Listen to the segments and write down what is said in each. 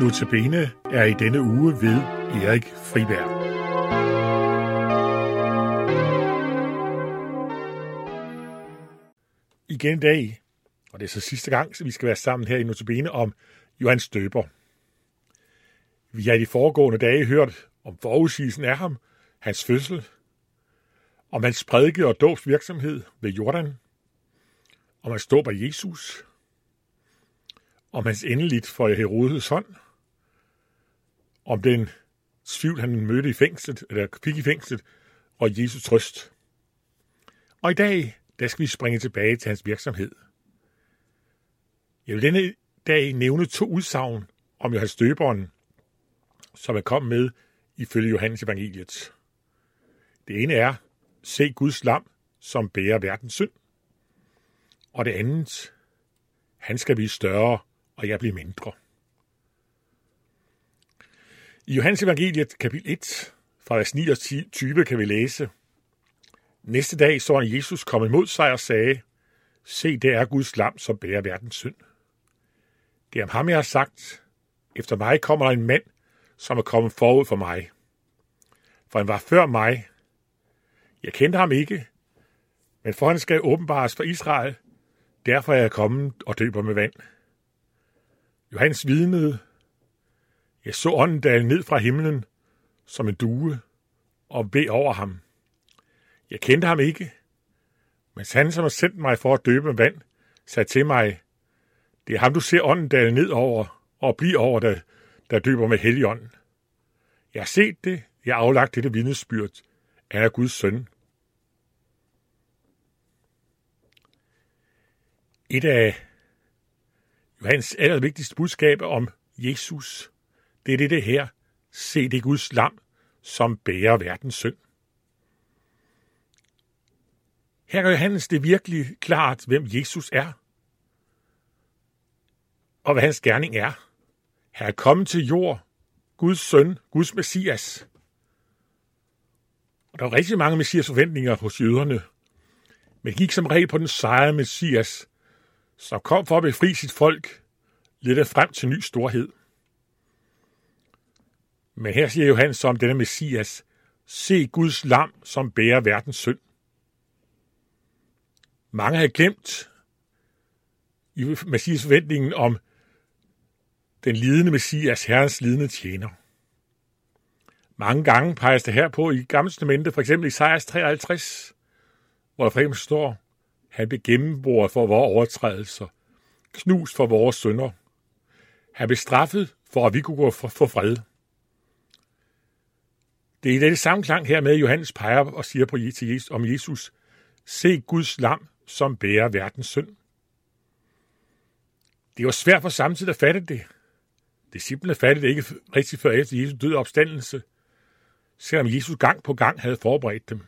Notabene er i denne uge ved Erik Friberg. Igen i dag, og det er så sidste gang, så vi skal være sammen her i Notabene om Johannes Støber. Vi har i de foregående dage hørt om forudsigelsen af ham, hans fødsel, om hans prædike og dåbsvirksomhed ved Jordan, om hans dåb af Jesus, om hans endeligt for Herodes hånd, om den tvivl, han mødte i fængslet, eller fik i fængslet, og Jesus trøst. Og i dag, der skal vi springe tilbage til hans virksomhed. Jeg vil denne dag nævne to udsagn om Johannes Døberen, som er kommet med ifølge Johannes evangeliet. Det ene er, se Guds lam, som bærer verdens synd. Og det andet, han skal blive større, og jeg bliver mindre. I Johannes evangeliet kapitel 1, fra vers 9 og 20, kan vi læse, Næste dag så han Jesus komme imod sig og sagde, Se, det er Guds lam, som bærer verdens synd. Det er om ham, jeg har sagt, efter mig kommer der en mand, som er kommet forud for mig. For han var før mig. Jeg kendte ham ikke, men for han skal åbenbares for Israel, derfor er jeg kommet og døber med vand. Johannes vidnede, jeg så ånden dale ned fra himlen som en due og ved over ham. Jeg kendte ham ikke, men han, som har sendt mig for at døbe med vand, sagde til mig, det er ham, du ser ånden dale ned over og blive over, der, der døber med helligånden. Jeg har set det, jeg har aflagt dette vidnesbyrd. Han er Guds søn. Et af Johannes allervigtigste budskaber om Jesus, det er det, det her. Se det Guds lam, som bærer verdens synd. Her gør Johannes det virkelig klart, hvem Jesus er, og hvad hans gerning er. Han er kommet til jord, Guds søn, Guds messias. Og der var rigtig mange messias forventninger hos jøderne, men gik som regel på den sejre messias, som kom for at befri sit folk, lidt frem til ny storhed. Men her siger Johannes om denne messias, se Guds lam, som bærer verdens synd. Mange havde glemt i Messias forventningen om den lidende Messias, Herrens lidende tjener. Mange gange peges det her på i Gamle Testamente, for eksempel i Isaias 53, hvor der for eksempel står, han blev gennemboret for vores overtrædelser, knust for vores synder. Han blev straffet for, at vi kunne få fred. Det er i dette sammenklang her med, Johannes peger og siger på til Jesus, om Jesus, se Guds lam, som bærer verdens synd. Det var svært for samtidig at fatte det. Disciplene fattede det ikke rigtig før efter Jesus døde opstandelse, selvom Jesus gang på gang havde forberedt dem.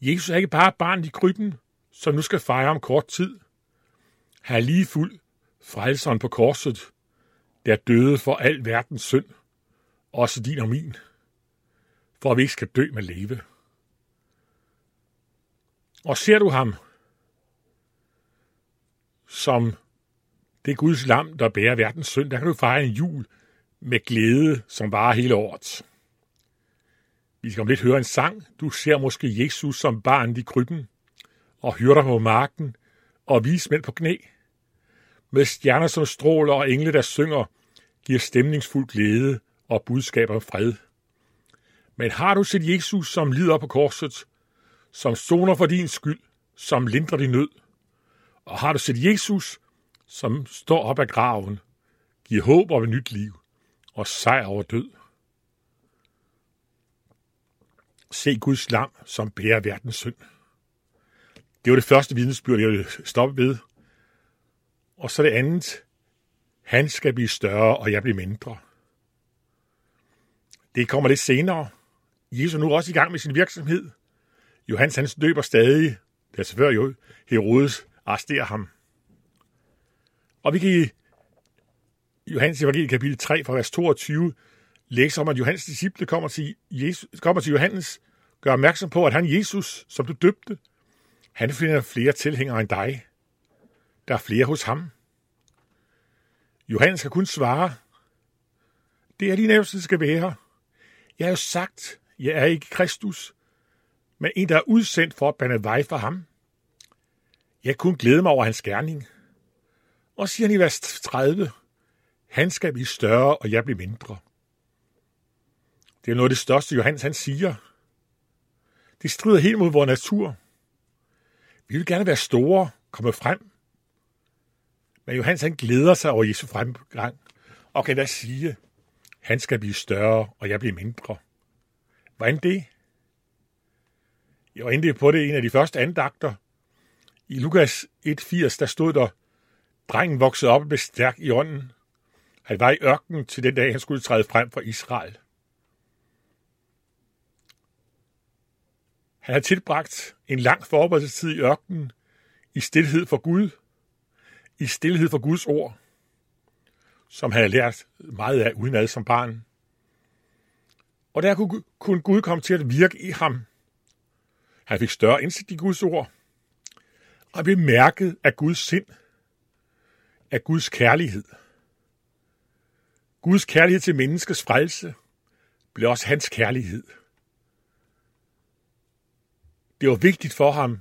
Jesus er ikke bare barn i krybben, som nu skal fejre om kort tid. Han er lige fuld frelseren på korset, der døde for al verdens synd, også din og min, for at vi ikke skal dø med leve. Og ser du ham som det Guds lam, der bærer verdens synd, der kan du fejre en jul med glæde, som varer hele året. Vi skal om lidt høre en sang. Du ser måske Jesus som barn i krybben, og hyrder på marken, og vismænd på knæ. Med stjerner som stråler og engle, der synger, giver stemningsfuld glæde og budskaber fred. Men har du set Jesus, som lider på korset, som soner for din skyld, som lindrer din nød? Og har du set Jesus, som står op af graven, giver håb om et nyt liv og sejr over død? Se Guds lam, som bærer verdens synd. Det var det første vidnesbyrd, jeg ville stoppe ved. Og så det andet. Han skal blive større, og jeg bliver mindre. Det kommer lidt senere. Jesus er nu også i gang med sin virksomhed. Johannes han døber stadig, da selvfølgelig jo Herodes arresterer ham. Og vi kan i Johannes evangelie kapitel 3 fra vers 22 læse om, at Johannes disciple kommer til, Jesus, kommer til Johannes, gør opmærksom på, at han Jesus, som du døbte, han finder flere tilhængere end dig. Der er flere hos ham. Johannes kan kun svare, det er din nævste skal være. Jeg har jo sagt, jeg er ikke Kristus, men en, der er udsendt for at bande vej for ham. Jeg kunne glæde mig over hans gerning. Og siger han i vers 30, han skal blive større, og jeg bliver mindre. Det er noget af det største, Johannes han siger. Det strider helt mod vores natur. Vi vil gerne være store, komme frem. Men Johannes han glæder sig over Jesu fremgang, og kan da sige, han skal blive større, og jeg bliver mindre. Hvordan det? Jeg var inde på det i en af de første andagter. I Lukas 1.80, der stod der, drengen voksede op og blev stærk i ånden. Han var i ørkenen til den dag, han skulle træde frem for Israel. Han har tilbragt en lang forberedelsestid i ørkenen, i stillhed for Gud, i stillhed for Guds ord, som havde lært meget af udenad som barn. Og der kunne Gud komme til at virke i ham. Han fik større indsigt i Guds ord, og blev mærket af Guds sind, af Guds kærlighed. Guds kærlighed til menneskets frelse blev også hans kærlighed. Det var vigtigt for ham,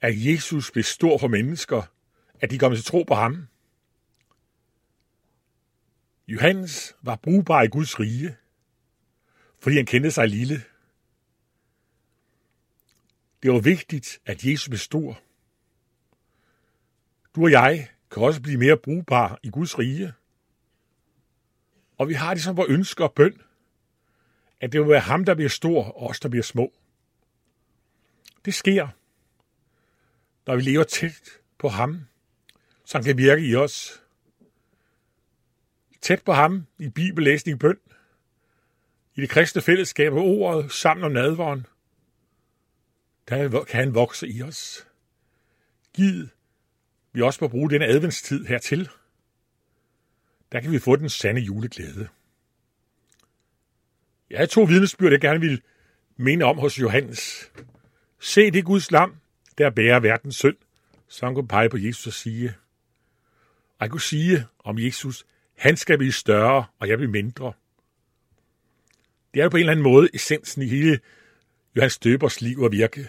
at Jesus blev stor for mennesker, at de kom til tro på ham. Johannes var brugbar i Guds rige, fordi han kendte sig lille. Det var vigtigt, at Jesus blev stor. Du og jeg kan også blive mere brugbar i Guds rige. Og vi har det som vores ønsker og bøn, at det vil være ham, der bliver stor, og os, der bliver små. Det sker, når vi lever tæt på ham, som kan virke i os. Tæt på ham i bibellæsning bøn, i det kristne fællesskab med ordet sammen om nadvåren, der kan han vokse i os. Giv vi også må bruge denne adventstid hertil. Der kan vi få den sande juleglæde. Jeg har to vidnesbyrd, jeg gerne vil minde om hos Johannes. Se det Guds lam, der bærer verdens synd, så han kunne pege på Jesus og sige, og jeg kunne sige om Jesus, han skal blive større, og jeg bliver mindre. Det er på en eller anden måde essensen i hele Johannes Døbers liv og virke.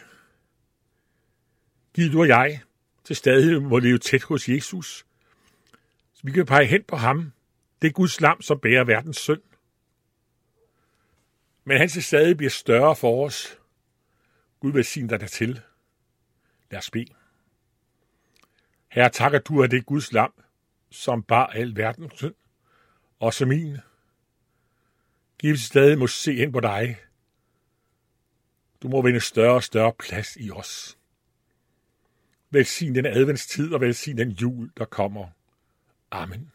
Giv du og jeg til stadighed må leve tæt hos Jesus. Så vi kan pege hen på ham. Det er Guds lam, som bærer verdens synd. Men han til stadig bliver større for os. Gud velsign dig dertil. Lad os bede. Herre, tak at du er det Guds lam, som bar al verdens synd, også min. Givet stadig må se ind på dig. Du må vinde større og større plads i os. Velsign den adventstid og velsign den jul, der kommer. Amen.